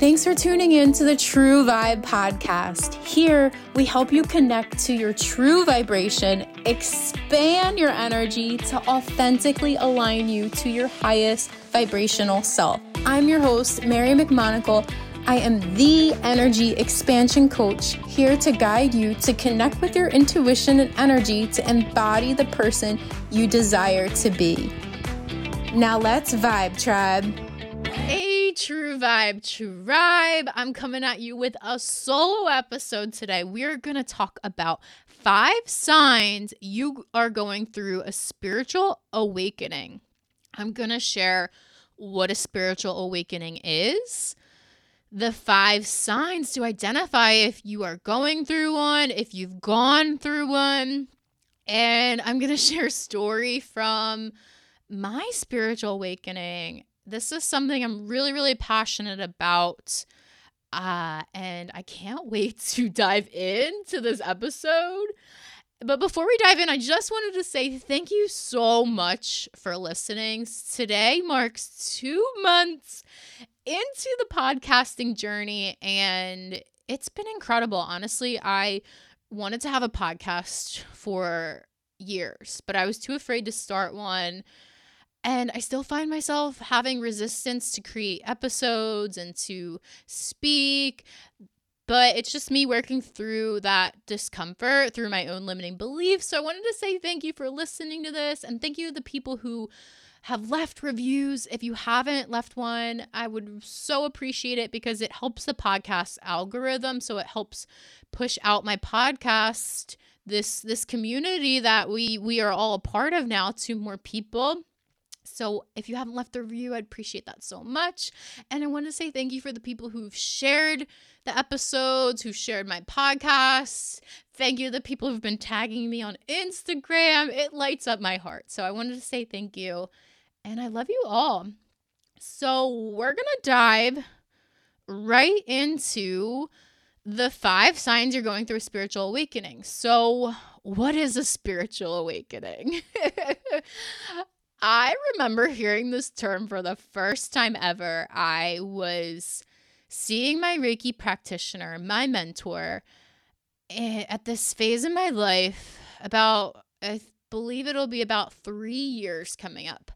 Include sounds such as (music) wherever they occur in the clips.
Thanks for tuning in to the True Vibe podcast. Here, we help you connect to your true vibration, expand your energy to authentically align you to your highest vibrational self. I'm your host, Mary McMonagle. I am the energy expansion coach here to guide you to connect with your intuition and energy to embody the person you desire to be. Now let's vibe, tribe. Hey, True Vibe Tribe. I'm coming at you with a solo episode today. We're going to talk about five signs you are going through a spiritual awakening. I'm going to share what a spiritual awakening is, the five signs to identify if you are going through one, if you've gone through one. And I'm going (laughs) to share a story from my spiritual awakening this is something I'm really, really passionate about. Uh, and I can't wait (laughs) to dive into this episode. But before we dive in, I just wanted to say thank you so much for listening. Today marks two months into the podcasting journey, and it's been incredible. Honestly, I wanted to have a podcast for years, but I was too afraid to start one and I still find myself having resistance to create episodes and to speak. But it's just me working through that discomfort through my own limiting beliefs. So I wanted to say thank you for listening to this and thank you to the people who have left reviews. If you haven't left one, I would so appreciate it because it helps the podcast algorithm. So it helps push out my podcast, this this community that we we are all a part of now to more people. So if you haven't left a review, I'd appreciate that so much. And I want to say thank you for the people who've shared the episodes, who shared my podcasts. Thank you to the people who've been tagging me on Instagram. It lights up my heart. So I wanted to say thank you. And I love you all. So we're going to dive right into the five signs you're going through a spiritual awakening. So, what is a spiritual awakening? (laughs) I remember hearing this term for the first time ever. I was seeing my Reiki practitioner, my mentor, eh, at this phase in my life, about, I believe it'll be about three years coming up.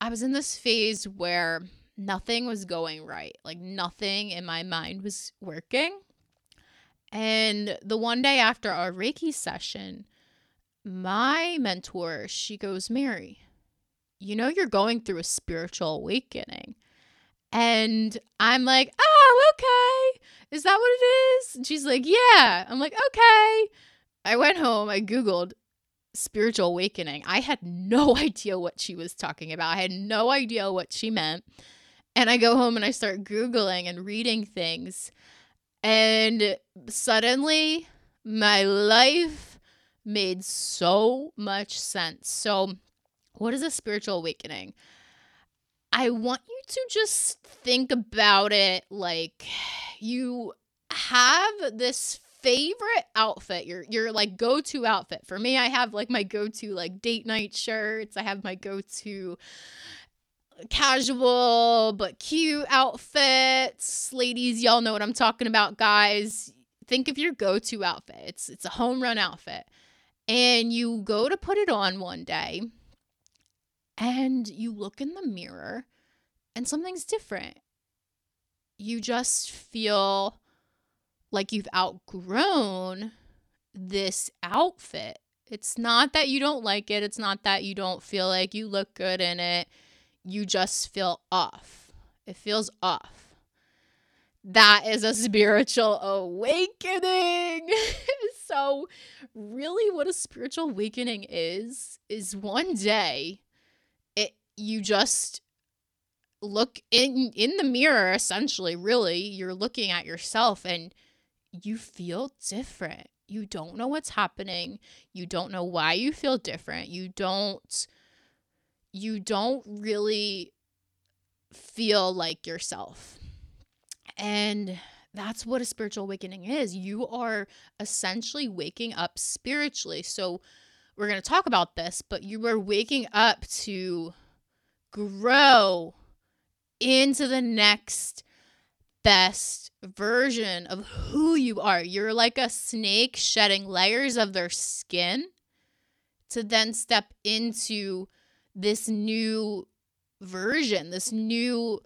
I was in this phase where nothing was going right, like nothing in my mind was working. And the one day after our Reiki session, my mentor, she goes, Mary, you know, you're going through a spiritual awakening. And I'm like, oh, okay. Is that what it is? And she's like, yeah. I'm like, okay. I went home, I Googled spiritual awakening. I had no (laughs) idea what she was talking about, I had no idea what she meant. And I go home and I start Googling and reading things. And suddenly, my life made so much sense. So, what is a spiritual awakening? I want you to just think about it like you have this favorite outfit your your like go-to outfit. For me i have like my go-to like date night shirts. I have my go-to casual but cute outfits. Ladies y'all know what i'm talking about guys. Think of your go-to outfit. It's it's a home run outfit. And you go to put it on one day and you look in the mirror and something's different. You just feel like you've outgrown this outfit. It's not that you don't like it, it's not that you don't feel like you look good in it. You just feel off. It feels off. That is a (laughs) spiritual awakening. (laughs) so, really, what a spiritual awakening is, is one day you just look in in the mirror essentially really you're looking at yourself and you feel different. You don't know what's happening. You don't know why you feel different. You don't you don't really feel like yourself. And that's what a spiritual awakening is. You are essentially waking up spiritually. So we're going to talk about this but you are waking up to grow into the next best version of who you are. You're like a snake shedding layers of their skin to then step into this new version, this new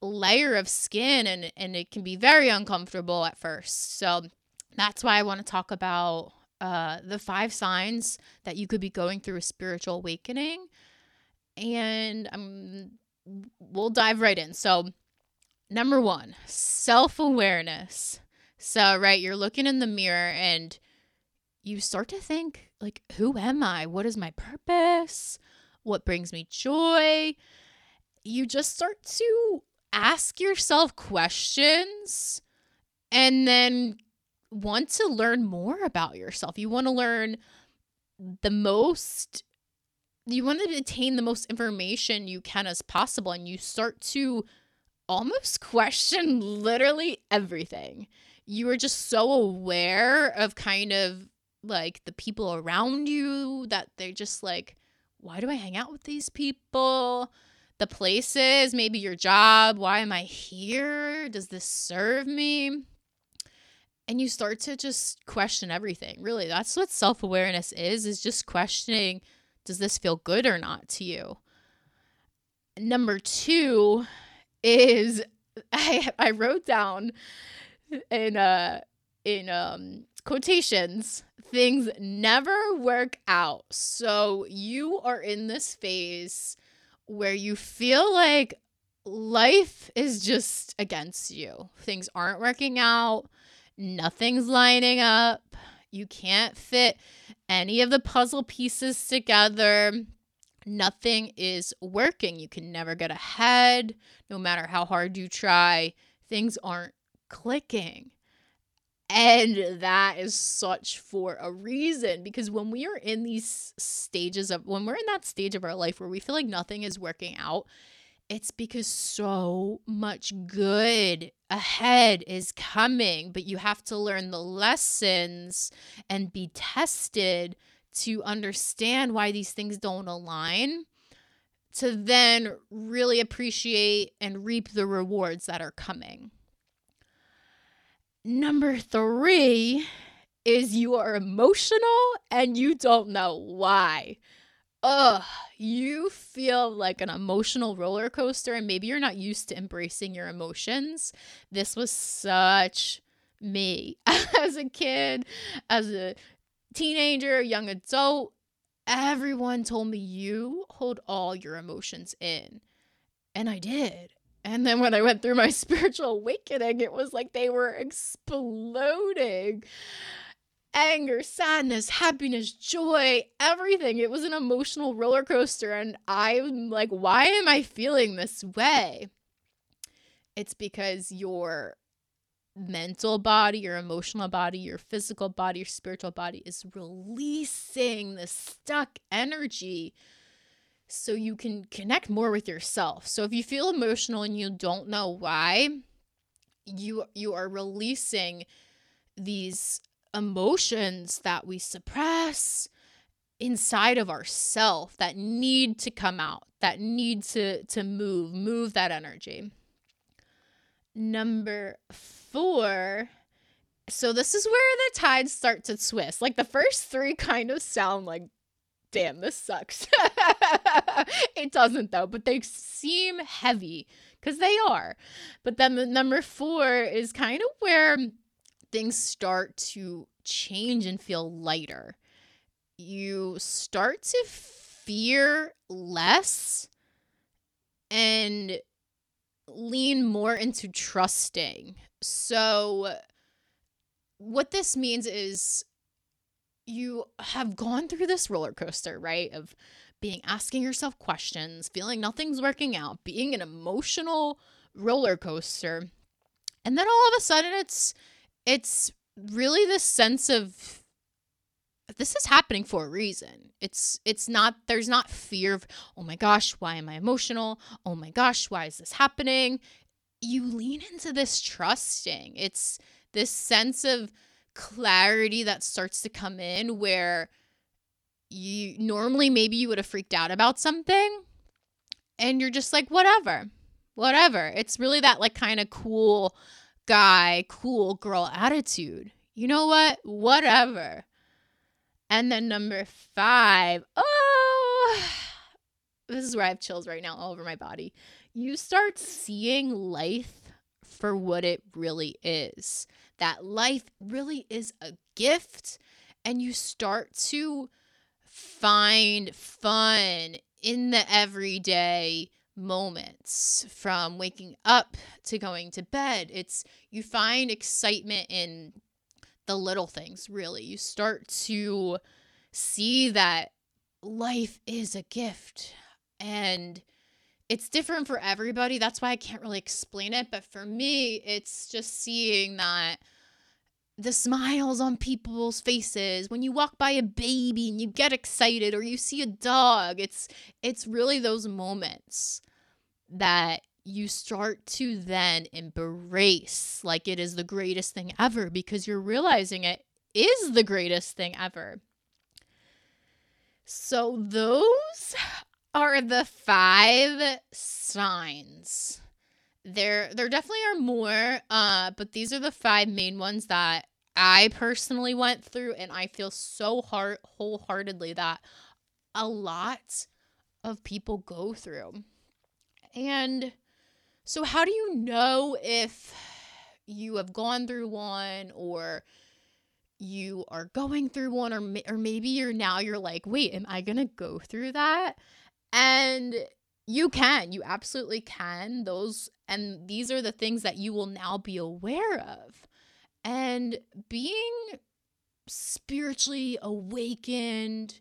layer of skin and and it can be very uncomfortable at first. So that's why I want to talk about uh the five signs that you could be going through a spiritual awakening and um we'll dive right in. So number 1, self-awareness. So right, you're looking in the mirror and you start to think like who am I? What is my purpose? What brings me joy? You just start to ask yourself questions and then want to learn more about yourself. You want to learn the most you want to obtain the most information you can as possible and you start to almost (laughs) question literally everything. You are just so aware of kind of like the people around you that they're just like why do I hang out with these people? the places, maybe your job. Why am I here? Does this serve me? And you start to just question everything. Really, that's what self awareness is, is just questioning does this feel good or not to you? Number two is (laughs) I, I wrote down in uh in um quotations things never work out so you are in this phase where you feel like life is just against you. Things aren't working out, nothing's lining up. You can't fit any of the puzzle pieces together. Nothing is working. You can never get ahead, no matter how hard you try. Things aren't clicking. And that is such for a reason because when we are in these stages of when we're in that stage of our life where we feel like nothing is working out, it's because so much good ahead is coming, but you have to learn the lessons and be tested to understand why these things don't align to then really appreciate and reap the rewards that are coming. Number three is you are emotional and you don't know why. Ugh, you feel like an emotional roller coaster, and maybe you're not used to embracing your emotions. This was such me (laughs) as a kid, as a teenager, young adult. Everyone told me you hold all your emotions in. And I did. And then when I went through my (laughs) spiritual awakening, it was like they were exploding. Anger, sadness, happiness, joy, everything. It was an emotional roller coaster. And I'm like, why am I feeling this way? It's because your mental body, your emotional body, your physical body, your spiritual body is releasing the stuck energy so you can connect more with yourself. So if you feel emotional and you don't know why, you you are releasing these emotions that we suppress inside of ourself that need to come out, that need to to move, move that energy. Number 4 so this is where the tides start to twist. Like the first 3 (laughs) kind of sound like damn, this sucks. (laughs) it doesn't though, but they seem heavy because they are. But then the number four is kind of where things start to change and feel lighter. You start to fear less and lean more into trusting. So, what this means is you have gone through this roller coaster, right? Of being asking yourself questions, feeling nothing's working out, being an emotional roller coaster. And then all of a sudden it's it's really this sense of this is happening for a reason. It's it's not there's not fear of, "Oh my gosh, why am I emotional? Oh my gosh, why is this happening?" You lean into this trusting. It's this sense of clarity that starts to come in where you normally maybe you would have freaked out about something and you're just like whatever whatever. It's really that like kind of cool guy, cool girl attitude. You know what? Whatever. And then number five, oh, (sighs) this is where I have chills right now all over my body. You start seeing life for what it really is. That life really is a gift, and you start to find fun in the everyday moments from waking up to going to bed. It's you find excitement in the little things, really. You start to see that life is a gift and it's different for everybody. That's why I can't really explain it. But for me, it's just seeing that the smiles on people's faces when you walk by a baby and you get excited or you see a dog it's it's really those moments that you start to then embrace like it is the greatest thing ever because you're realizing it is the greatest thing ever. So those are the five signs. There there definitely are more uh but these are the five main ones that i personally went through and i feel so hard wholeheartedly that a lot of people go through and so how do you know if you have gone through one or you are going through one or or maybe you're now you're like wait am i going to go through that and you can, you absolutely can. Those and these are the things that you will now be aware of. And being spiritually awakened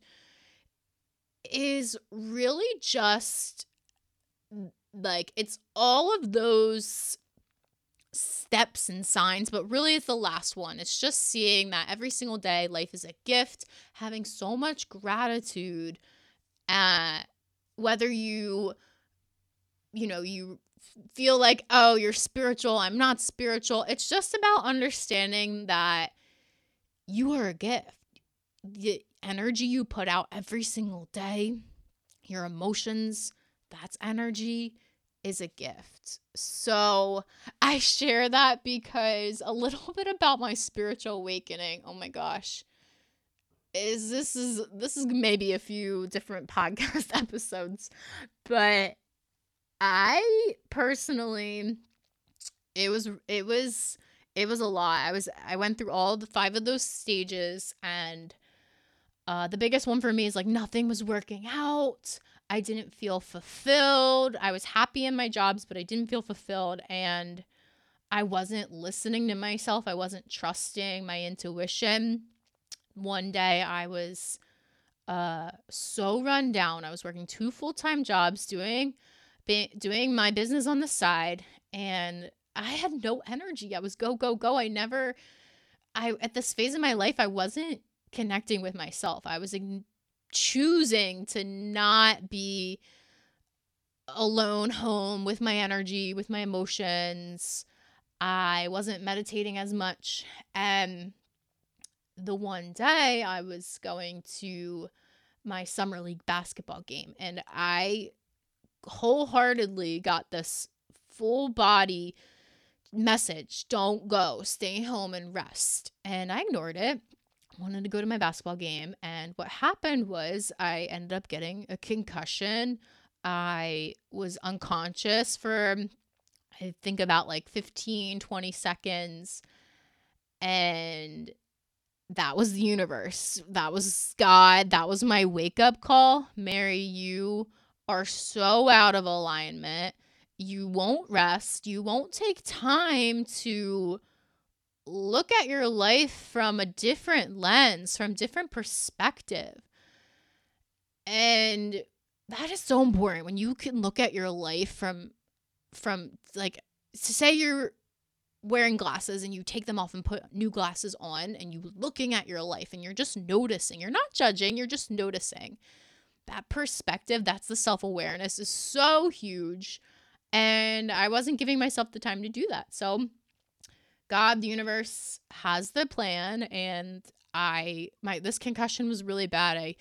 is really just like it's all of those steps and signs, but really it's the last one. It's just seeing that every single day life is a gift, having so much gratitude uh, whether you you know you feel like oh you're spiritual i'm not spiritual. It's just about understanding that you are a gift. The energy you put out every single day your emotions that's energy is a gift. So i share that because a little (laughs) bit about my spiritual awakening oh my gosh is this is this is maybe a few different (laughs) podcast episodes but i personally it was it was it was a lot. I was i went through all the five of those stages and uh the biggest one for me is like nothing was working out i didn't feel fulfilled i was happy in my jobs but i didn't feel fulfilled and i wasn't listening to myself i wasn't trusting my intuition one day I was uh so run down. I was working two full-time jobs doing be, doing my business on the side and I had no energy. I was go go go. I never I at this phase of my life I wasn't connecting with myself. I was choosing to not be alone home with my energy, with my emotions. I wasn't meditating as much. And the one day I was going to my summer league basketball game and I wholeheartedly got this full body message don't go, stay home and rest. And I ignored it. Wanted to go to my basketball game. And what happened was I ended up getting a concussion. I was unconscious for, I think, about like 15, 20 seconds. And that was the universe. That was God. That was my wake up call. Mary, you are so out of alignment. You won't rest. You won't take time to look at your life from a different lens, from different perspective. And that is so important when you can look at your life from from like say you're wearing glasses and you take them off and put new glasses on and you looking at your life and you're just noticing. You're not judging, you're just noticing. That perspective, that's the self-awareness is so huge and I wasn't giving myself the time to do that. So God, the universe has the plan and I my this concussion was really bad. I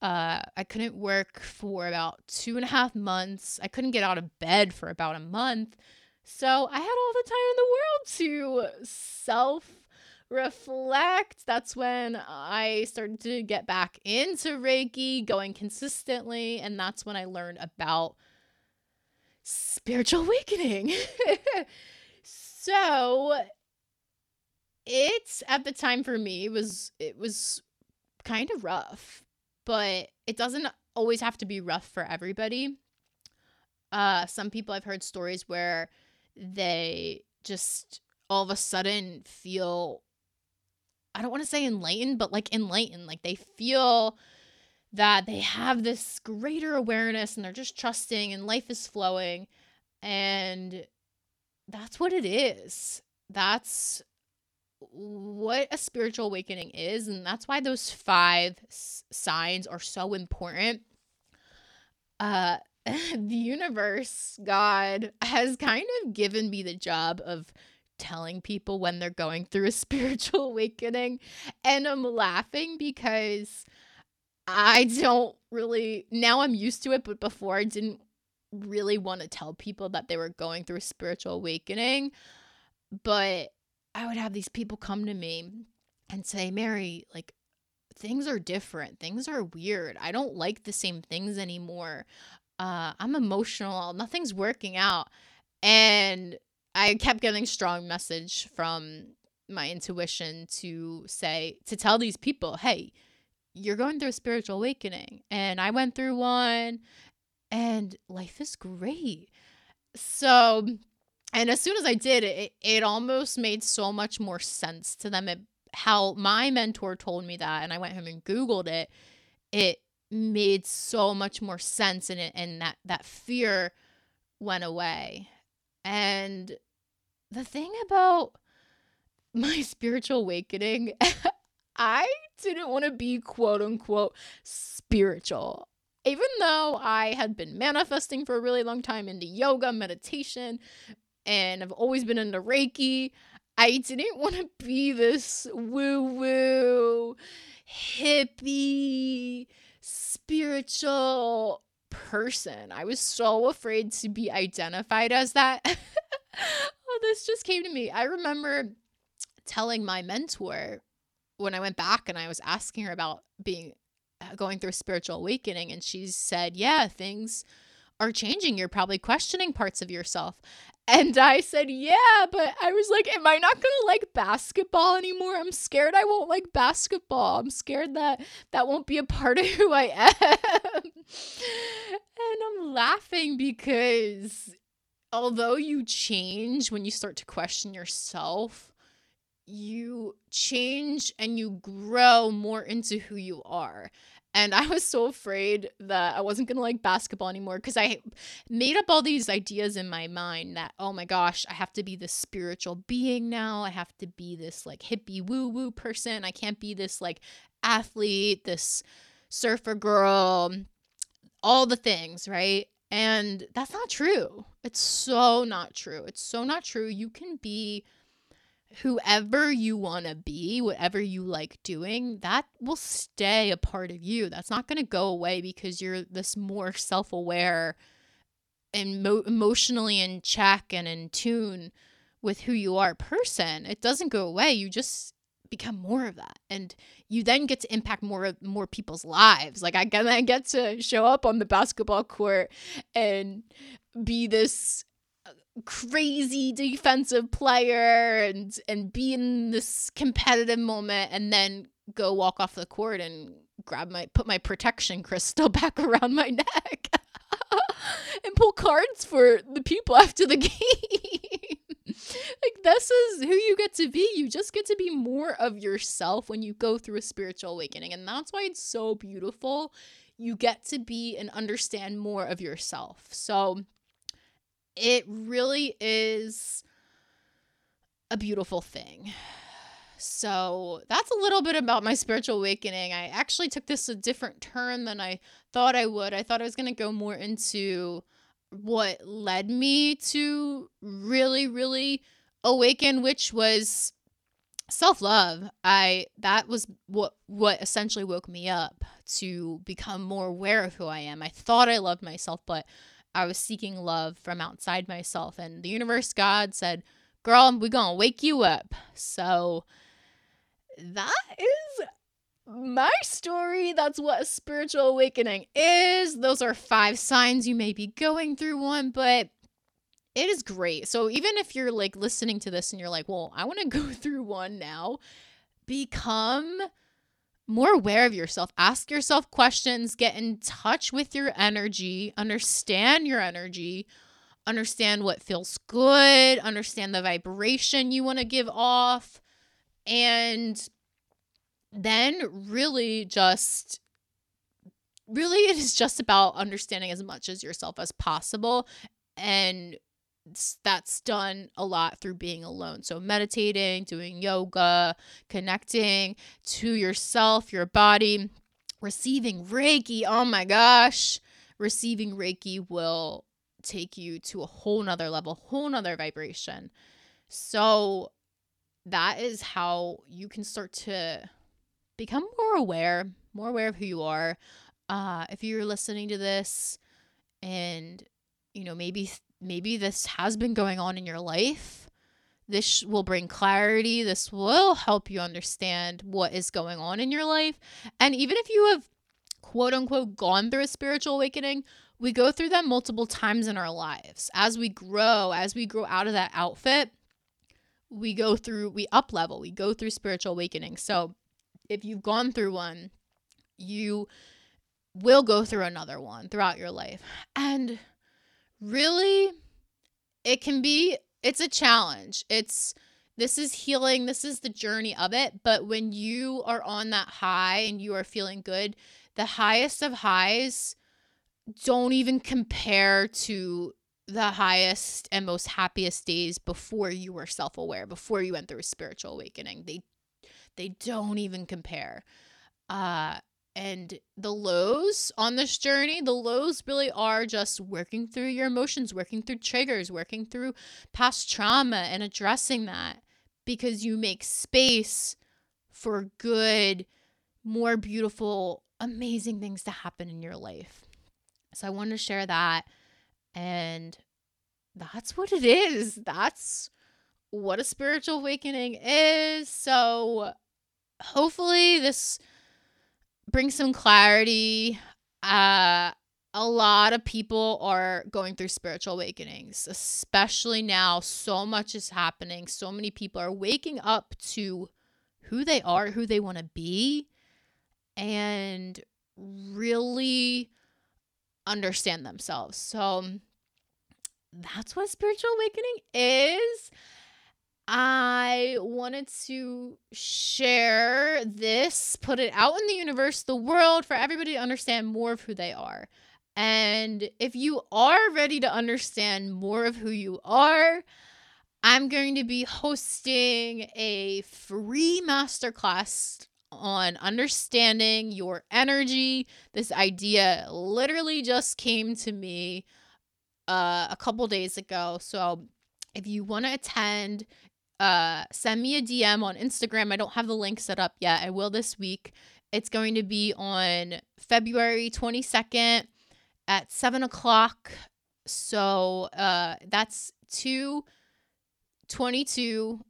Uh, I couldn't work for about two and a half months. I couldn't get out of bed for about a month. So I had all the time in the world to self reflect. That's when I started to get back into Reiki, going consistently. And that's when I learned about spiritual (laughs) awakening. (laughs) so it's at the time for me it was it was kind of rough but it doesn't always have to be rough for everybody uh some people i've heard stories where they just all of a sudden feel I don't want to say enlightened, but like enlightened. Like they feel that they have this greater awareness and they're just trusting and life is flowing. And that's what it is. That's what a spiritual awakening is. And that's why those five s- signs are so important. Uh, (laughs) the universe, God, has kind of given me the job of telling people when they're going through a (laughs) spiritual awakening. And I'm laughing because I don't really, now I'm used to it, but before I didn't really want to tell people that they were going through a spiritual awakening. But I would have these people come to me and say, Mary, like, things are different. Things are weird. I don't like the same things anymore. Uh, I'm emotional. Nothing's working out. And I kept getting strong message from my intuition to say to tell these people, "Hey, you're going through a spiritual awakening." And I went through one and life is great. So, and as soon as I did it, it almost made so much more sense to them it, how my mentor told me that and I went home and googled it. It made so much more sense and it and that that fear went away. And the thing about (laughs) my spiritual awakening, (laughs) I didn't want to be quote unquote spiritual. Even though I had been manifesting for a really long time into yoga, meditation, and I've always been into Reiki, I didn't want to be this woo woo, hippie, spiritual person. I was so afraid to be identified as that. (laughs) oh, this just came to me. I remember telling my mentor when I went back and I was asking her about being uh, going through a spiritual awakening and she said, "Yeah, things are changing. You're probably questioning parts of yourself." And I said, "Yeah, but I was like, am I not going to like basketball anymore? I'm scared I won't like basketball. I'm scared that that won't be a part of who I am." and I'm laughing because although you change when you start to question yourself, you change and you grow more into who you are. And I was so afraid that I wasn't to like basketball anymore because I made up all these ideas in my mind that, oh my gosh, I have to be this spiritual being now. I have to be this like hippie woo woo person. I can't be this like athlete, this surfer girl, all the things, right? And that's not true. It's so not true. It's so not true. You can be whoever you want to be, whatever you like doing, that will stay a part of you. That's not going to go away because you're this more self aware and mo- emotionally in check and in tune with who you are person. It doesn't go away. You just become more of that and you then get to impact more of more people's lives like i get, I get to show up on the basketball court and be this crazy defensive player and and be in this competitive moment and then go walk off the court and grab my put my protection crystal (laughs) back around my neck (laughs) and pull cards for the people after the (laughs) game like this is who you get to be. You just get to be more of yourself when you go through a spiritual awakening. And that's why it's so beautiful. You get to be and understand more of yourself. So it really is a beautiful thing. So that's a little bit about my spiritual awakening. I actually took this a different turn than I thought I would. I thought I was going to go more into what led me to really, really awaken, which was self-love i that was what what essentially woke me up to become more aware of who i am i thought i loved myself but i was seeking love from outside myself and the universe god said girl we're gonna wake you up so that is my story. That's what a spiritual awakening is. Those are five signs you may be going through one, but it is great. So even if you're like listening to this and you're like, well, I want to (laughs) go through one now, become more aware of yourself. Ask yourself questions, get in touch with your energy, understand your energy, understand what feels good, understand the vibration you want to give off, and then really just really it is just about understanding as much as yourself as possible and that's done a lot through being alone. So, meditating, doing yoga, connecting to yourself, your body, receiving Reiki. Oh my gosh. Receiving Reiki will take you to a whole nother level, whole nother vibration. So, that is how you can start to become more aware, more aware of who you are. Uh, if you're listening to this and, you know, maybe maybe this has been going on in your life, this will bring clarity. This will help you understand what is going on in your life. And even if you have quote unquote gone through a spiritual awakening, we go through them multiple times in our lives. As we grow, as we grow out of that outfit, we go through, we up level, we go through spiritual awakening. So if you've gone through one, you will go through another one throughout your life. And really, it can be, it's a challenge. It's, this is healing, this is the journey of it. But when you are on that high and you are feeling good, the highest of highs don't even compare to the highest and most happiest days before you were self-aware before you went through a spiritual awakening they they don't even compare. Uh, and the lows on this journey, the lows really are just working through your emotions, working through triggers, working through past trauma and addressing that because you make space for good, more beautiful, amazing things to happen in your life. So I want to share that. And that's what it is. That's what a spiritual awakening is. So hopefully this brings some clarity. Uh a lot of people are going through spiritual awakenings, especially now. So much is happening. So many people are waking up to who they are, who they want to be, and really understand themselves. So that's what spiritual awakening is. I wanted to share this, put it out in the universe, the world, for everybody to understand more of who they are. And if you are ready to understand more of who you are, I'm going to be hosting a free masterclass on understanding your energy. This idea literally just came to me uh, a couple days ago. So if you want to attend, uh, send me a DM on Instagram. I don't have the link set up yet. I will this week. It's going to be on February 22nd at 7 o'clock. So uh, that's 2 22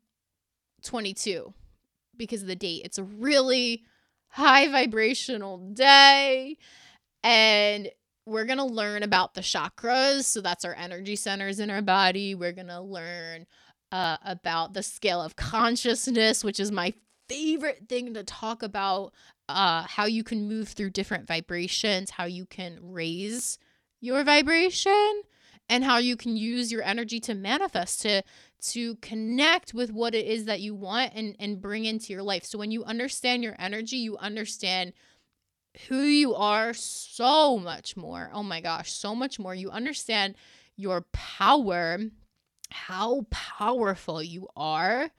22 because of the date. It's a really high vibrational day. And we're going to learn about the chakras. So that's our energy centers in our body. We're going to learn uh, about the scale of consciousness, which is my favorite thing to talk about. Uh, how you can move through different vibrations, how you can raise your vibration, and how you can use your energy to manifest to to connect with what it is that you want and and bring into your life. So when you understand your energy, you understand who you are so much more. Oh my gosh, so much more. You understand your power how powerful you are.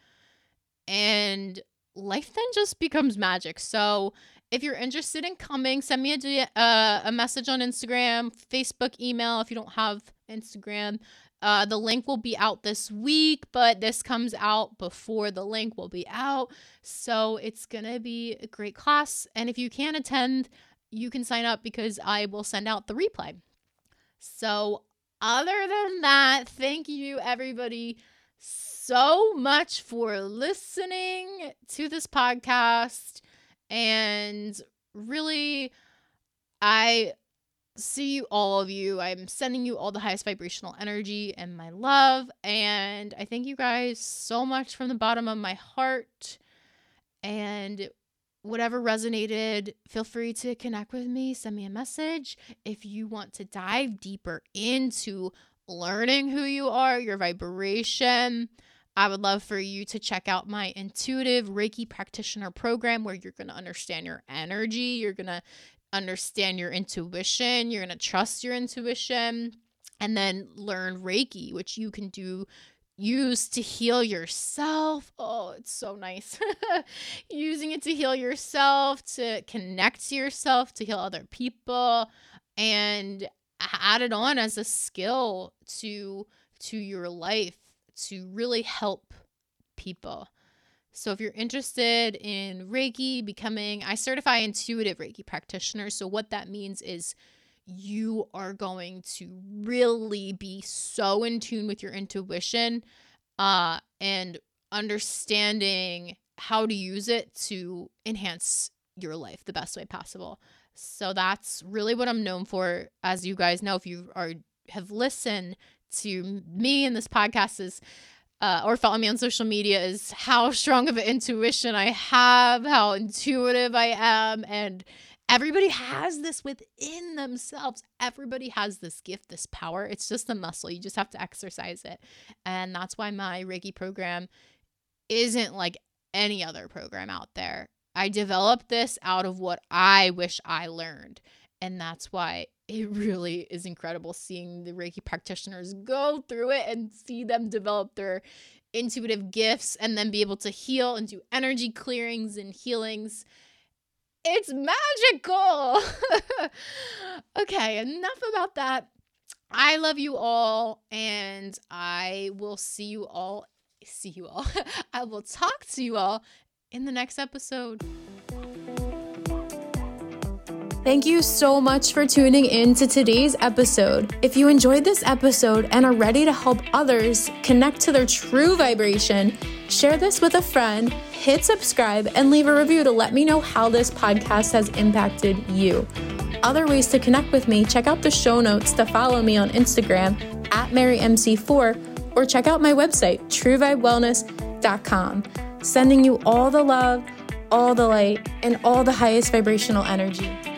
And life then just becomes magic. So if you're interested in coming, send me a, uh, a message on Instagram, Facebook, email if you don't have Instagram. Uh, the link will be out this week, but this comes out before the link will be out. So it's going to be a great class. And if you can't attend, you can sign up because I will send out the replay. So, other than that, thank you everybody so much for listening to this podcast. And really, I see you, all of you. I'm sending you all the highest vibrational energy and my love. And I thank you guys so much from the bottom of my heart. And whatever resonated, feel free to connect with me, send me a message. If you want to dive deeper into learning who you are, your vibration, I would love for you to check out my intuitive Reiki practitioner program where you're going to understand your energy, you're going to understand your intuition, you're going to trust your intuition, and then learn Reiki, which you can do use to heal yourself. Oh, it's so nice. (laughs) Using it to heal yourself, to connect to yourself, to heal other people, and add it on as a skill to to your life to really help people. So if you're interested in Reiki, becoming I certify intuitive Reiki practitioner. So what that means is you are going to really be so in tune with your intuition uh, and understanding how to use it to enhance your life the best way possible. So that's really what I'm known for. As you guys know, if you are have listened to me in this podcast, is uh, or follow me on social media, is how strong of an intuition I have, how intuitive I am, and Everybody has this within themselves. Everybody has this gift, this power. It's just a muscle. You just have to exercise it. And that's why my Reiki program isn't like any other program out there. I developed this out of what I wish I learned. And that's why it (laughs) really is incredible seeing the Reiki practitioners go through it and see them develop their intuitive gifts and then be able to heal and do energy clearings and healings it's magical. (laughs) okay, enough about that. I love you all, and I will see you all. See you all. (laughs) I will talk to you all in the next episode. Thank you so much for tuning in to today's episode. If you enjoyed this episode and are ready to help others connect to their true vibration, share this with a friend, hit subscribe, and leave a review to let me know how this podcast has impacted you. Other ways to connect with me, check out the show notes to follow me on Instagram at MaryMC4 or check out my website, truevibewellness.com. Sending you all the love, all the light, and all the highest vibrational energy.